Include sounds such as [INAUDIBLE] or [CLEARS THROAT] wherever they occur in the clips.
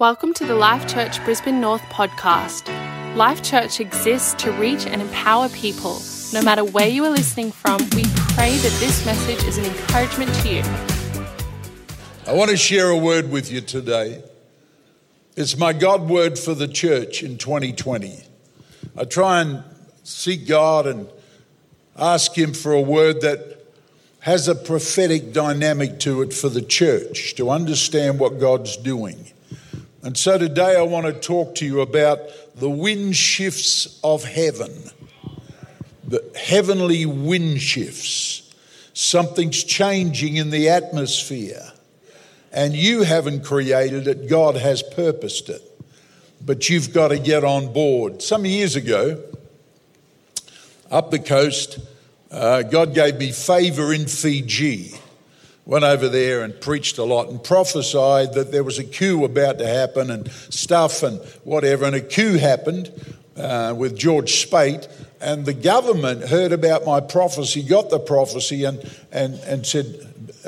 Welcome to the Life Church Brisbane North podcast. Life Church exists to reach and empower people. No matter where you are listening from, we pray that this message is an encouragement to you. I want to share a word with you today. It's my God word for the church in 2020. I try and seek God and ask Him for a word that has a prophetic dynamic to it for the church to understand what God's doing. And so today I want to talk to you about the wind shifts of heaven, the heavenly wind shifts. Something's changing in the atmosphere, and you haven't created it, God has purposed it. But you've got to get on board. Some years ago, up the coast, uh, God gave me favor in Fiji went over there and preached a lot and prophesied that there was a coup about to happen and stuff and whatever. And a coup happened uh, with George Speight. And the government heard about my prophecy, got the prophecy, and, and, and said,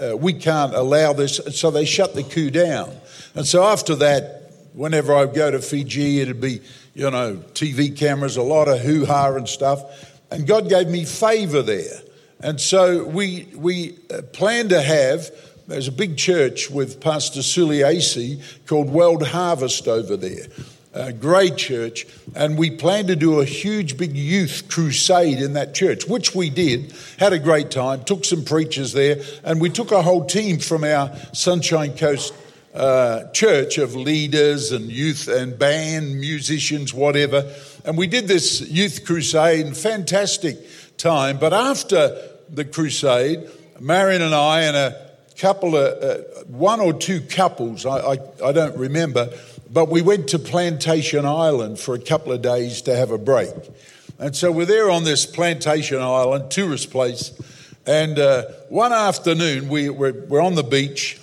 uh, We can't allow this. So they shut the coup down. And so after that, whenever I go to Fiji, it'd be, you know, TV cameras, a lot of hoo ha and stuff. And God gave me favor there. And so we, we uh, plan to have, there's a big church with Pastor Suliasi called World Harvest over there. A great church, and we plan to do a huge big youth crusade in that church, which we did. Had a great time, took some preachers there, and we took a whole team from our Sunshine Coast uh, church of leaders and youth and band musicians, whatever. And we did this youth crusade, and fantastic time. But after the crusade, Marion and I and a couple of, uh, one or two couples, I, I, I don't remember, but we went to Plantation Island for a couple of days to have a break. And so we're there on this Plantation Island, tourist place. And uh, one afternoon, we, we're, we're on the beach,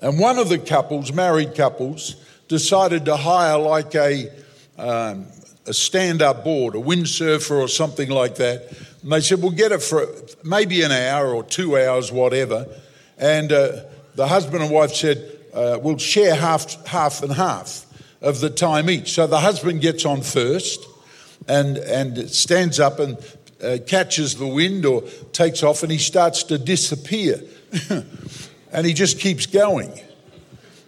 and one of the couples, married couples, decided to hire like a, um, a stand up board, a windsurfer or something like that. And they said, We'll get it for maybe an hour or two hours, whatever. And uh, the husband and wife said, uh, We'll share half, half and half of the time each. So the husband gets on first and, and stands up and uh, catches the wind or takes off and he starts to disappear. [LAUGHS] and he just keeps going.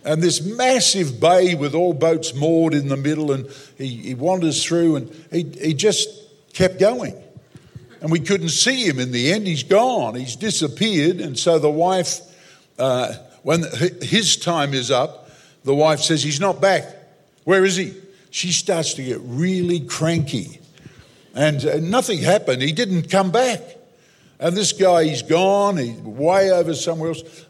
And this massive bay with all boats moored in the middle, and he, he wanders through and he, he just kept going and we couldn't see him in the end. He's gone, he's disappeared. And so the wife, uh, when his time is up, the wife says, He's not back. Where is he? She starts to get really cranky. And uh, nothing happened. He didn't come back. And this guy, he's gone, he's way over somewhere else.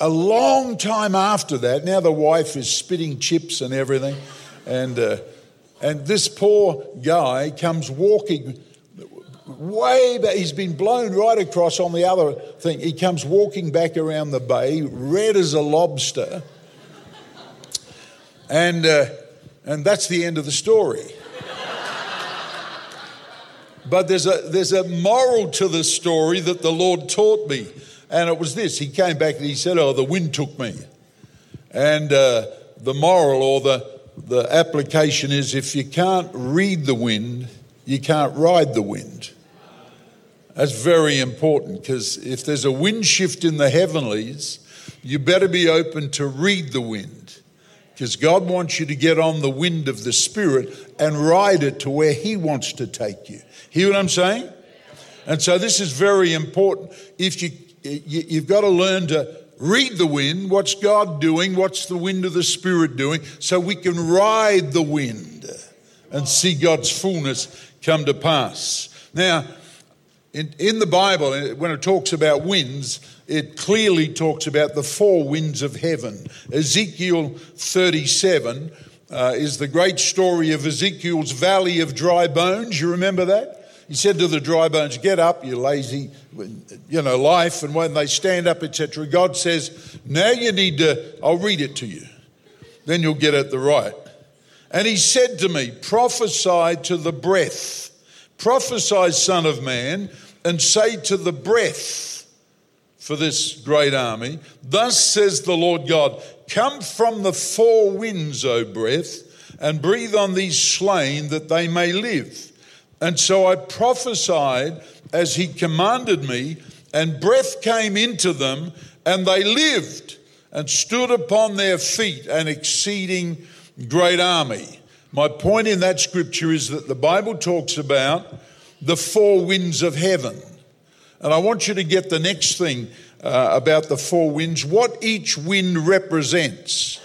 A long time after that, now the wife is spitting chips and everything. And, uh, and this poor guy comes walking way back. He's been blown right across on the other thing. He comes walking back around the bay, red as a lobster. And, uh, and that's the end of the story. But there's a, there's a moral to the story that the Lord taught me. And it was this He came back and he said, Oh, the wind took me. And uh, the moral or the, the application is if you can't read the wind, you can't ride the wind. That's very important because if there's a wind shift in the heavenlies, you better be open to read the wind because God wants you to get on the wind of the Spirit and ride it to where He wants to take you. Hear what I'm saying? And so this is very important. If you, you have got to learn to read the wind, what's God doing, what's the wind of the Spirit doing, so we can ride the wind and see God's fullness come to pass. Now, in, in the Bible, eh, when it talks about winds, it clearly talks about the four winds of heaven. Ezekiel 37 uh, is the great story of Ezekiel's valley of dry bones. You remember that? He said to the dry bones, Get up, you lazy, you know, life. And when they stand up, etc., God says, Now you need to, I'll read it to you. Then you'll get it the right. And he said to me, Prophesy to the breath, prophesy, Son of Man, and say to the breath, for this great army. Thus says the Lord God Come from the four winds, O breath, and breathe on these slain that they may live. And so I prophesied as he commanded me, and breath came into them, and they lived and stood upon their feet, an exceeding great army. My point in that scripture is that the Bible talks about the four winds of heaven. And I want you to get the next thing uh, about the four winds, what each wind represents.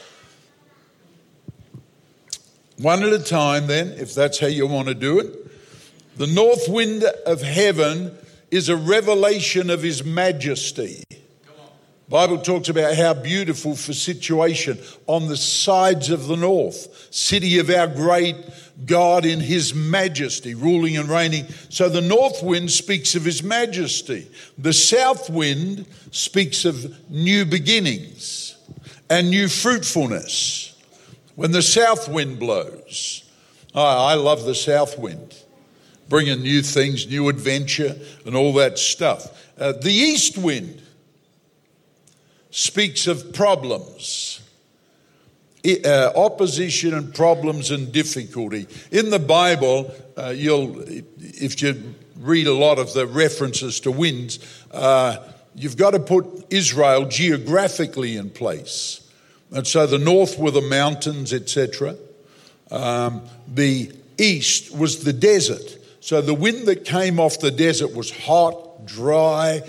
One at a time, then, if that's how you want to do it. The north wind of heaven is a revelation of his majesty. Bible talks about how beautiful for situation on the sides of the north, city of our great God in his majesty, ruling and reigning. So the north wind speaks of his majesty. The south wind speaks of new beginnings and new fruitfulness. When the south wind blows, oh, I love the south wind, bringing new things, new adventure, and all that stuff. Uh, the east wind speaks of problems, uh, opposition and problems and difficulty. In the Bible, uh, you'll, if you read a lot of the references to winds, uh, you've got to put Israel geographically in place. And so the north were the mountains, etc. Um, the east was the desert. So the wind that came off the desert was hot, dry.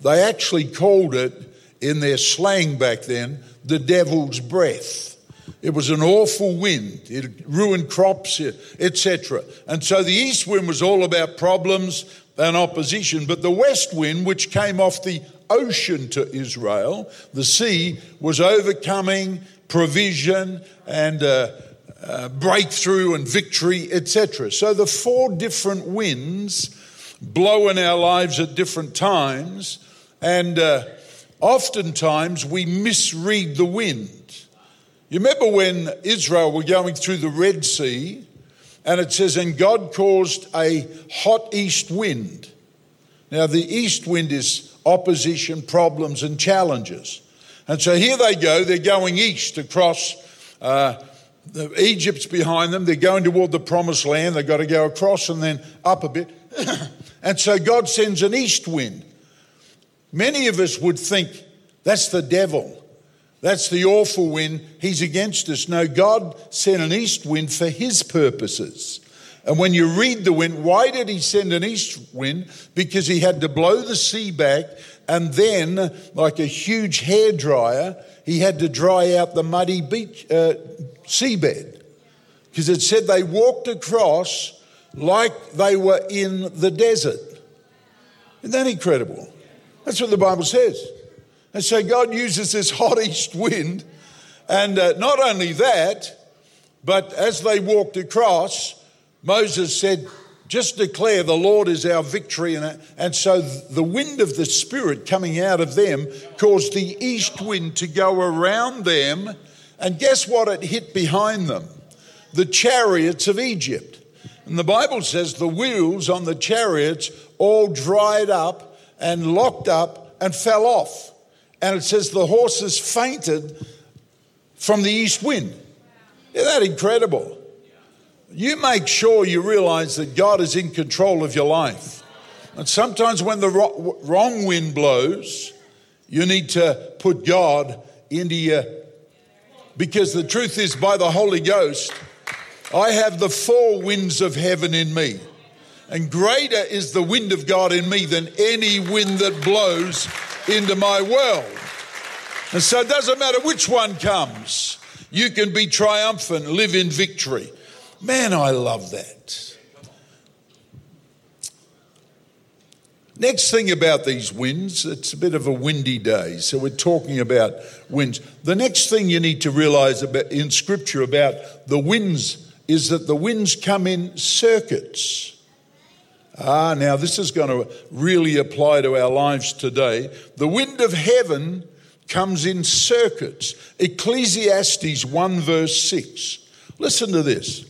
They actually called it in their slang back then, the devil's breath. It was an awful wind. It ruined crops, etc. And so the east wind was all about problems and opposition. But the west wind, which came off the ocean to Israel, the sea, was overcoming provision and uh, uh, breakthrough and victory, etc. So the four different winds blow in our lives at different times. And uh, oftentimes we misread the wind. You remember when Israel were going through the Red Sea, and it says, and God caused a hot east wind. Now, the east wind is opposition, problems, and challenges. And so here they go, they're going east across. Uh, Egypt's behind them, they're going toward the promised land, they've got to go across and then up a bit. [COUGHS] and so God sends an east wind. Many of us would think that's the devil. That's the awful wind. He's against us. No, God sent an east wind for his purposes. And when you read the wind, why did he send an east wind? Because he had to blow the sea back, and then, like a huge hair dryer, he had to dry out the muddy beach uh, seabed. Because it said they walked across like they were in the desert. Isn't that incredible? That's what the Bible says. And so God uses this hot east wind. And uh, not only that, but as they walked across, Moses said, just declare the Lord is our victory. And, and so the wind of the Spirit coming out of them caused the east wind to go around them. And guess what? It hit behind them the chariots of Egypt. And the Bible says the wheels on the chariots all dried up and locked up and fell off. And it says the horses fainted from the east wind. Isn't that incredible? You make sure you realize that God is in control of your life. And sometimes when the wrong wind blows, you need to put God into your. Because the truth is, by the Holy Ghost, I have the four winds of heaven in me. And greater is the wind of God in me than any wind that blows into my world. And so it doesn't matter which one comes, you can be triumphant, live in victory. Man, I love that. Next thing about these winds, it's a bit of a windy day, so we're talking about winds. The next thing you need to realize about in scripture about the winds is that the winds come in circuits. Ah, now this is going to really apply to our lives today. The wind of heaven comes in circuits. Ecclesiastes 1, verse 6. Listen to this.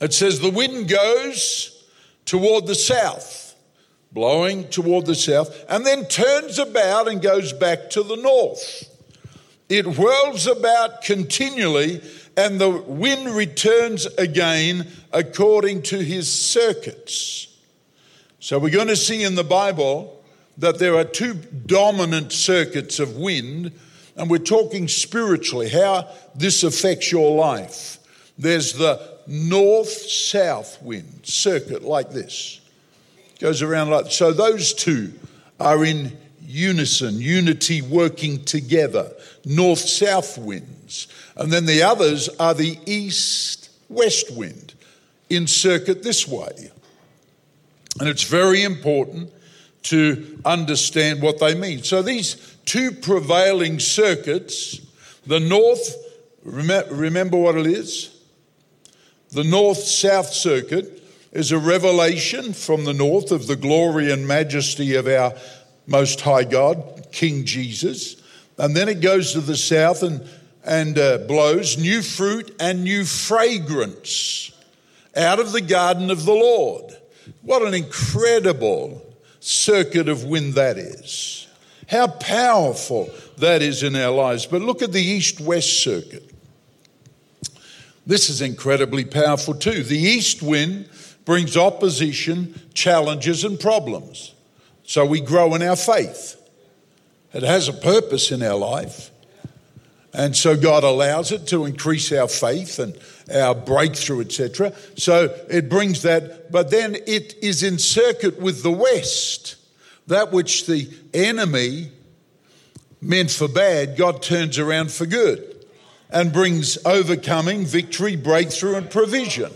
It says, The wind goes toward the south, blowing toward the south, and then turns about and goes back to the north. It whirls about continually, and the wind returns again according to his circuits. So, we're going to see in the Bible that there are two dominant circuits of wind, and we're talking spiritually, how this affects your life. There's the north south wind circuit, like this goes around like so those two are in unison unity working together north south winds and then the others are the east west wind in circuit this way. And it's very important to understand what they mean. So these two prevailing circuits the north remember what it is? The north south circuit is a revelation from the north of the glory and majesty of our Most High God, King Jesus. And then it goes to the south and, and uh, blows new fruit and new fragrance out of the garden of the Lord. What an incredible circuit of wind that is. How powerful that is in our lives. But look at the east west circuit. This is incredibly powerful too. The east wind brings opposition, challenges, and problems. So we grow in our faith. It has a purpose in our life. And so God allows it to increase our faith and our breakthrough, etc. So it brings that, but then it is in circuit with the West. That which the enemy meant for bad, God turns around for good and brings overcoming, victory, breakthrough, and provision.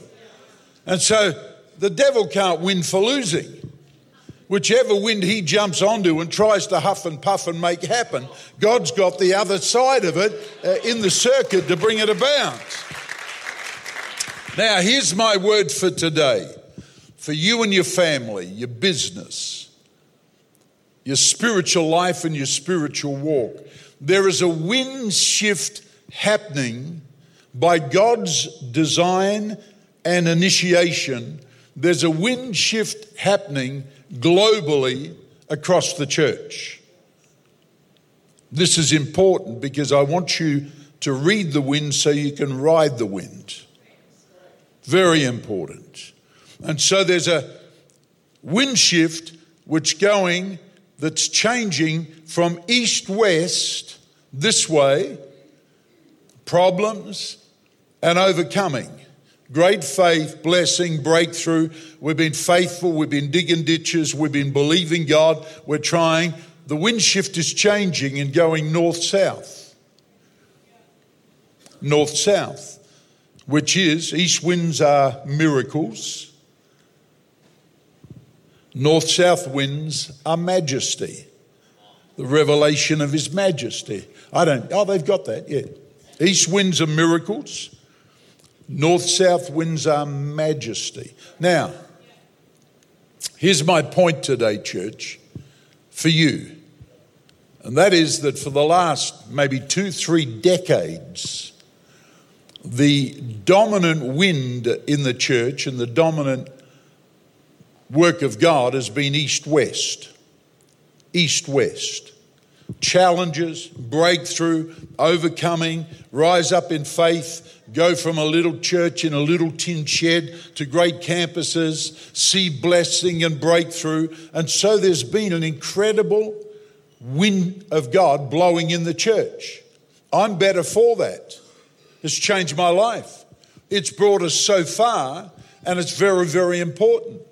And so the devil can't win for losing. Whichever wind he jumps onto and tries to huff and puff and make happen, God's got the other side of it uh, in the circuit to bring it about. Now, here's my word for today for you and your family, your business, your spiritual life, and your spiritual walk. There is a wind shift happening by God's design and initiation there's a wind shift happening globally across the church. This is important because I want you to read the wind so you can ride the wind. Very important. And so there's a wind shift which going that's changing from east west this way problems and overcoming Great faith, blessing, breakthrough. We've been faithful. We've been digging ditches. We've been believing God. We're trying. The wind shift is changing and going north south. North south, which is east winds are miracles, north south winds are majesty. The revelation of his majesty. I don't, oh, they've got that, yeah. East winds are miracles. North south winds are majesty. Now, here's my point today, church, for you. And that is that for the last maybe two, three decades, the dominant wind in the church and the dominant work of God has been east west. East west. Challenges, breakthrough, overcoming, rise up in faith, go from a little church in a little tin shed to great campuses, see blessing and breakthrough. And so there's been an incredible wind of God blowing in the church. I'm better for that. It's changed my life. It's brought us so far, and it's very, very important.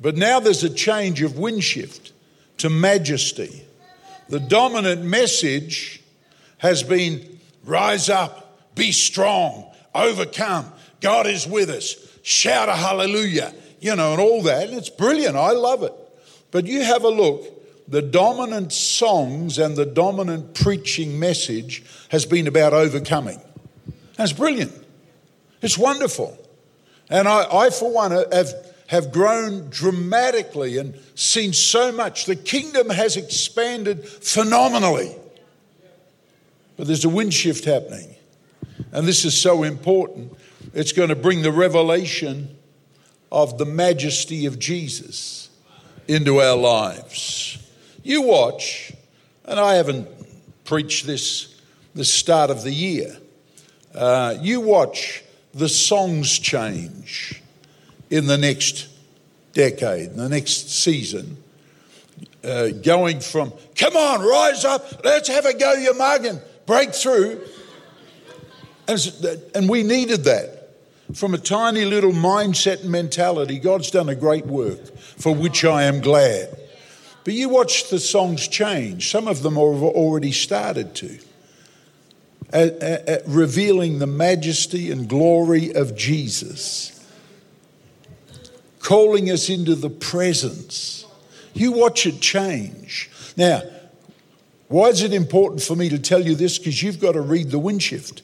But now there's a change of wind shift to majesty. The dominant message has been rise up, be strong, overcome. God is with us. Shout a hallelujah, you know, and all that. And It's brilliant. I love it. But you have a look. The dominant songs and the dominant preaching message has been about overcoming. That's brilliant. It's wonderful. And I, I for one, have, have grown dramatically and seen so much. The kingdom has expanded phenomenally. But there's a wind shift happening. And this is so important. It's going to bring the revelation of the majesty of Jesus into our lives. You watch, and I haven't preached this the start of the year. Uh, you watch the songs change in the next decade, in the next season, uh, going from, come on, rise up, let's have a go, you mug, and break through. And, and we needed that. From a tiny little mindset and mentality, God's done a great work for which I am glad. But you watch the songs change. Some of them have already started to. At, at, at revealing the majesty and glory of Jesus, calling us into the presence. You watch it change. Now, why is it important for me to tell you this? Because you've got to read the wind shift.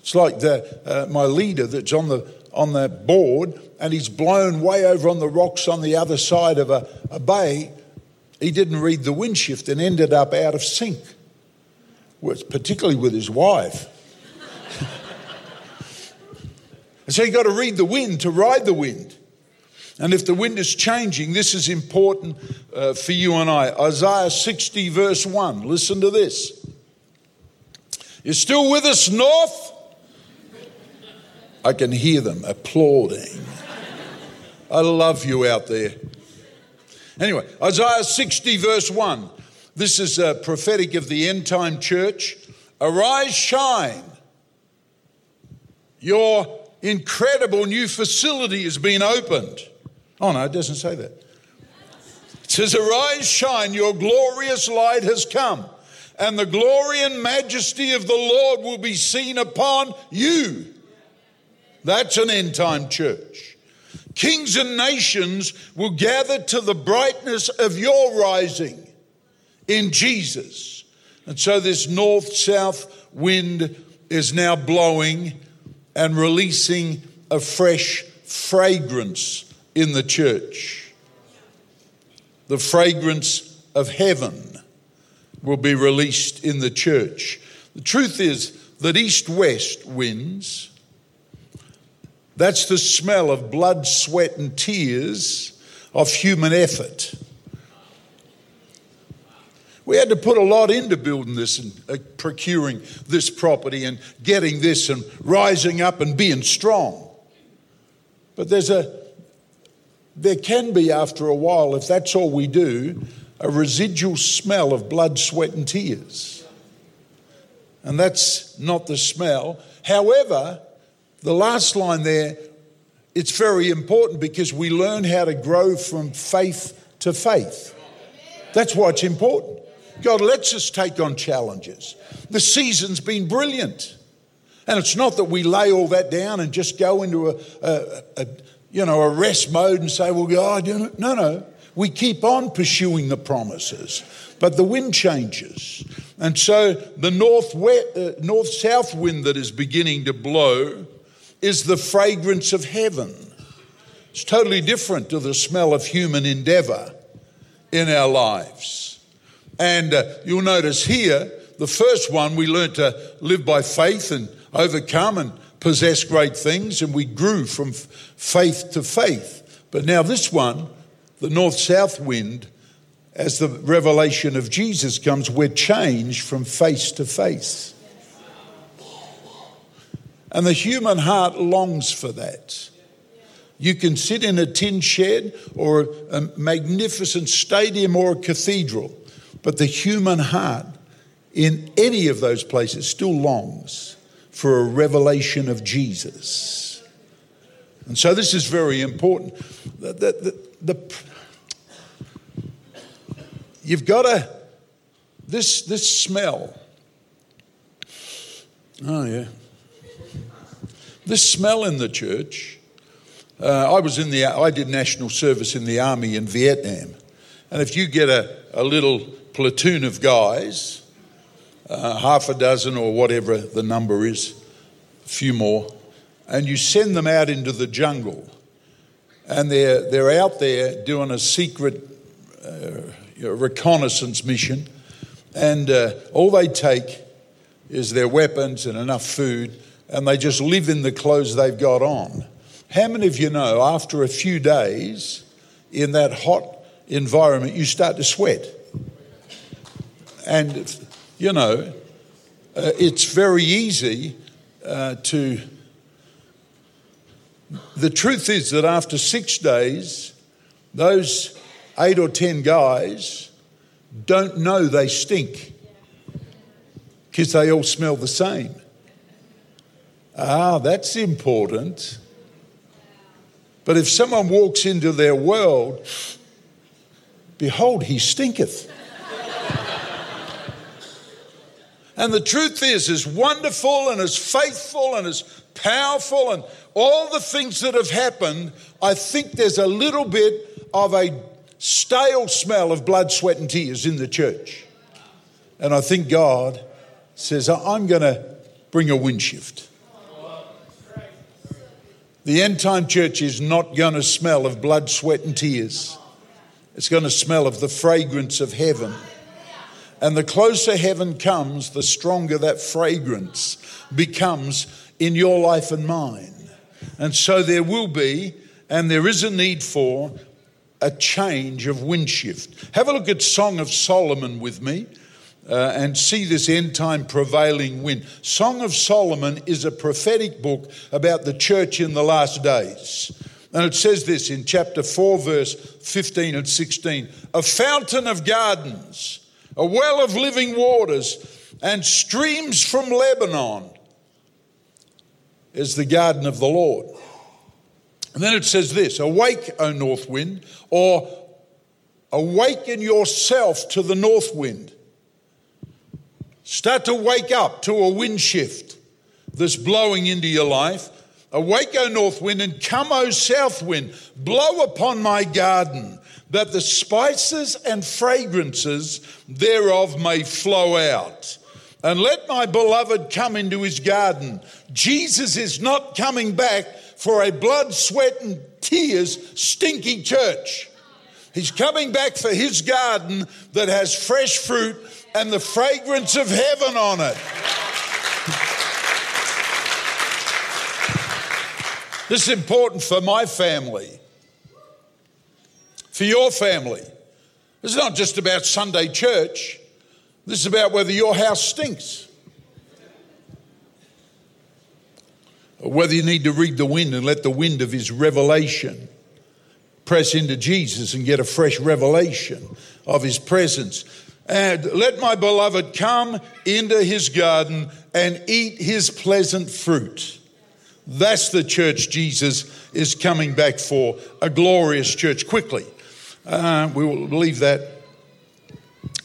It's like the, uh, my leader that's on the, on the board and he's blown way over on the rocks on the other side of a, a bay. He didn't read the wind shift and ended up out of sync, particularly with his wife. and [LAUGHS] so you've got to read the wind to ride the wind. And if the wind is changing, this is important uh, for you and I. Isaiah 60, verse 1. Listen to this. You're still with us, North? I can hear them applauding. I love you out there. Anyway, Isaiah 60, verse 1. This is a prophetic of the end time church. Arise, shine. Your incredible new facility has been opened. Oh, no, it doesn't say that. It says, Arise, shine, your glorious light has come, and the glory and majesty of the Lord will be seen upon you. That's an end time church. Kings and nations will gather to the brightness of your rising in Jesus. And so this north south wind is now blowing and releasing a fresh fragrance in the church. The fragrance of heaven will be released in the church. The truth is that east west winds that's the smell of blood, sweat, and tears of human effort. We had to put a lot into building this and uh, procuring this property and getting this and rising up and being strong. But there's a, there can be after a while, if that's all we do, a residual smell of blood, sweat, and tears. And that's not the smell. However, the last line there, it's very important because we learn how to grow from faith to faith. That's why it's important. God lets us take on challenges. The season's been brilliant. And it's not that we lay all that down and just go into a, a, a you know, a rest mode and say, well, God, you know, no, no. We keep on pursuing the promises, but the wind changes. And so the north, uh, north south wind that is beginning to blow is the fragrance of heaven. It's totally different to the smell of human endeavor in our lives. And uh, you'll notice here, the first one, we learned to live by faith and overcome and possess great things, and we grew from faith to faith. But now, this one, the north south wind, as the revelation of Jesus comes, we're changed from face to face. And the human heart longs for that. You can sit in a tin shed or a magnificent stadium or a cathedral, but the human heart in any of those places still longs for a revelation of Jesus. And so this is very important. The, the, the, the you've got to, this, this smell. Oh, yeah. This smell in the church. Uh, I was in the, I did national service in the army in Vietnam. And if you get a, a little platoon of guys, uh, half a dozen or whatever the number is, a few more, and you send them out into the jungle, and they're, they're out there doing a secret uh, reconnaissance mission, and uh, all they take is their weapons and enough food and they just live in the clothes they've got on. How many of you know after a few days in that hot environment, you start to sweat. And, you know, uh, it's very easy uh, to. The truth is that after six days, those eight or ten guys don't know they stink because they all smell the same. Ah, that's important. But if someone walks into their world, behold, he stinketh. And the truth is, as wonderful and as faithful and as powerful and all the things that have happened, I think there's a little bit of a stale smell of blood, sweat, and tears in the church. And I think God says, I'm going to bring a wind shift. The end time church is not going to smell of blood, sweat, and tears. It's going to smell of the fragrance of heaven. And the closer heaven comes, the stronger that fragrance becomes in your life and mine. And so there will be, and there is a need for, a change of wind shift. Have a look at Song of Solomon with me uh, and see this end time prevailing wind. Song of Solomon is a prophetic book about the church in the last days. And it says this in chapter 4, verse 15 and 16 A fountain of gardens, a well of living waters, and streams from Lebanon is the garden of the Lord. And then it says this Awake, O north wind, or awaken yourself to the north wind. Start to wake up to a wind shift that's blowing into your life. Awake, O north wind, and come, O south wind. Blow upon my garden, that the spices and fragrances thereof may flow out. And let my beloved come into his garden. Jesus is not coming back for a blood, sweat, and tears stinky church. He's coming back for his garden that has fresh fruit and the fragrance of heaven on it. This is important for my family, for your family. Is not just about Sunday church. This is about whether your house stinks. Or whether you need to read the wind and let the wind of his revelation press into Jesus and get a fresh revelation of his presence. And let my beloved come into his garden and eat his pleasant fruit. That's the church Jesus is coming back for, a glorious church. Quickly, uh, we will leave that.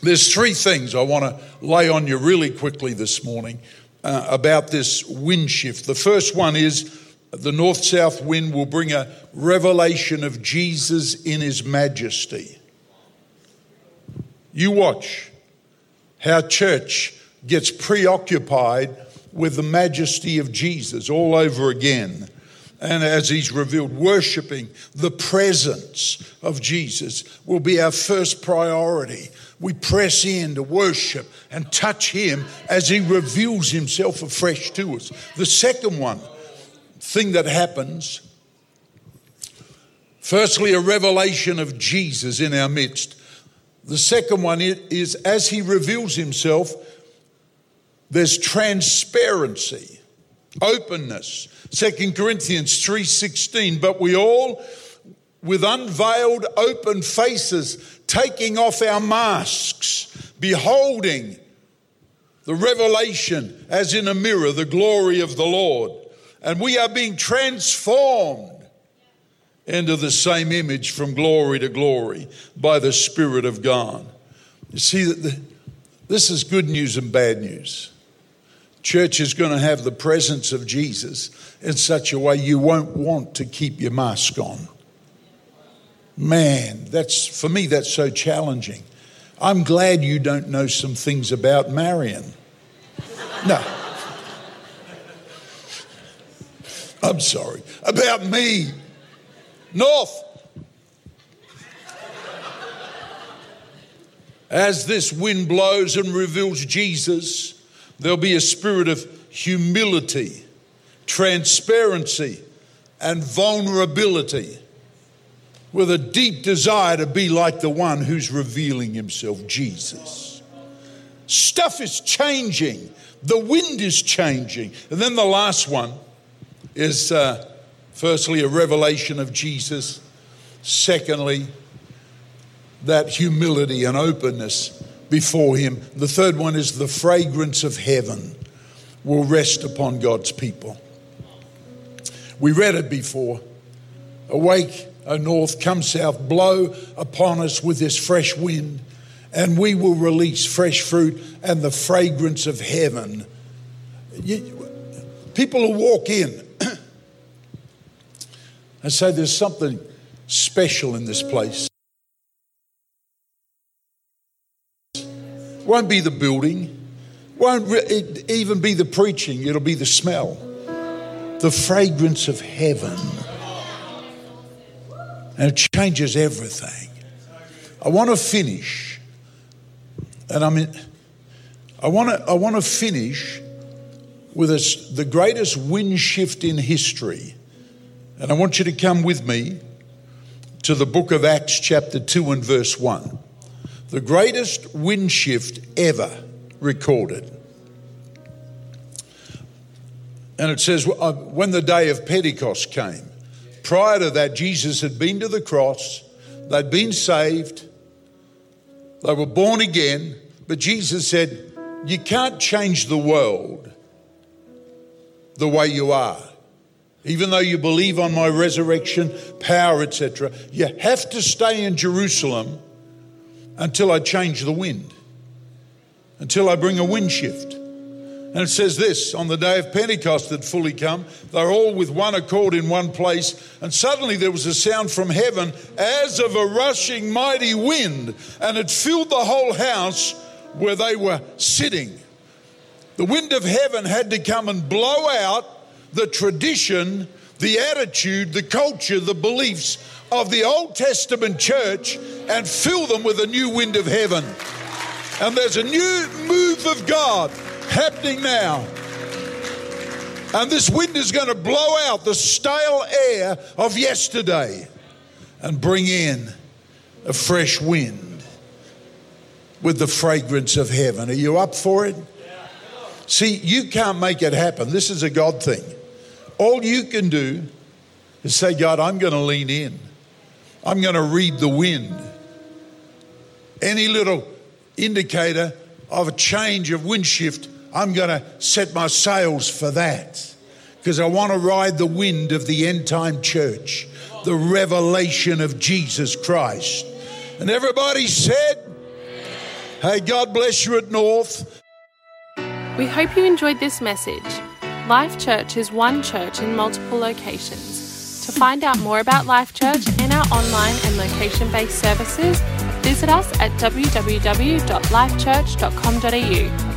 There's three things I want to lay on you really quickly this morning uh, about this wind shift. The first one is the north south wind will bring a revelation of Jesus in his majesty. You watch how church gets preoccupied with the majesty of Jesus all over again. And as he's revealed, worshiping the presence of Jesus will be our first priority. We press in to worship and touch him as he reveals himself afresh to us. The second one, thing that happens, firstly, a revelation of Jesus in our midst. The second one is as he reveals himself, there's transparency, openness. Second Corinthians 3:16, but we all with unveiled open faces taking off our masks, beholding the revelation as in a mirror the glory of the Lord. And we are being transformed into the same image from glory to glory by the Spirit of God. You see, that this is good news and bad news. Church is going to have the presence of Jesus in such a way you won't want to keep your mask on. Man, that's for me, that's so challenging. I'm glad you don't know some things about Marion. No. I'm sorry. About me. North. As this wind blows and reveals Jesus, there'll be a spirit of humility, transparency, and vulnerability. with a deep desire to be like the one who's revealing himself, Jesus. Stuff is changing, the wind is changing. And then the last one is uh, firstly a revelation of Jesus, secondly, that humility and openness before Him. The third one is the fragrance of heaven will rest upon God's people. We read it before. Awake, O north, come south, blow upon us with this fresh wind, and we will release fresh fruit and the fragrance of heaven. People will walk in [CLEARS THROAT] and say, There's something special in this place. Won't be the building, won't even be the preaching, it'll be the smell, the fragrance of heaven. And it changes everything. I want to finish, and I mean, I want to, I want to finish with a, the greatest wind shift in history. And I want you to come with me to the book of Acts, chapter 2, and verse 1 the greatest wind shift ever recorded. And it says, uh, when the day of Pentecost came, prior to that, Jesus had been to the cross, they'd been saved, they were born again, but Jesus said, You can't change the world the way you are. Even though you believe on my resurrection, power, etc., you have to stay in Jerusalem until I change the wind, until I bring a wind shift. And it says this on the day of Pentecost had fully come, they're all with one accord in one place, and suddenly there was a sound from heaven as of a rushing mighty wind, and it filled the whole house where they were sitting. The wind of heaven had to come and blow out the tradition, the attitude, the culture, the beliefs of the Old Testament church and fill them with a new wind of heaven. And there's a new move of God happening now. And this wind is going to blow out the stale air of yesterday and bring in a fresh wind with the fragrance of heaven. Are you up for it? See, you can't make it happen. This is a God thing. All you can do is say, God, I'm going to lean in. I'm going to read the wind. Any little indicator of a change of wind shift, I'm going to set my sails for that because I want to ride the wind of the end time church, the revelation of Jesus Christ. And everybody said, Hey, God bless you at North. We hope you enjoyed this message. Life Church is one church in multiple locations. To find out more about Life Church and our online and location based services, visit us at www.lifechurch.com.au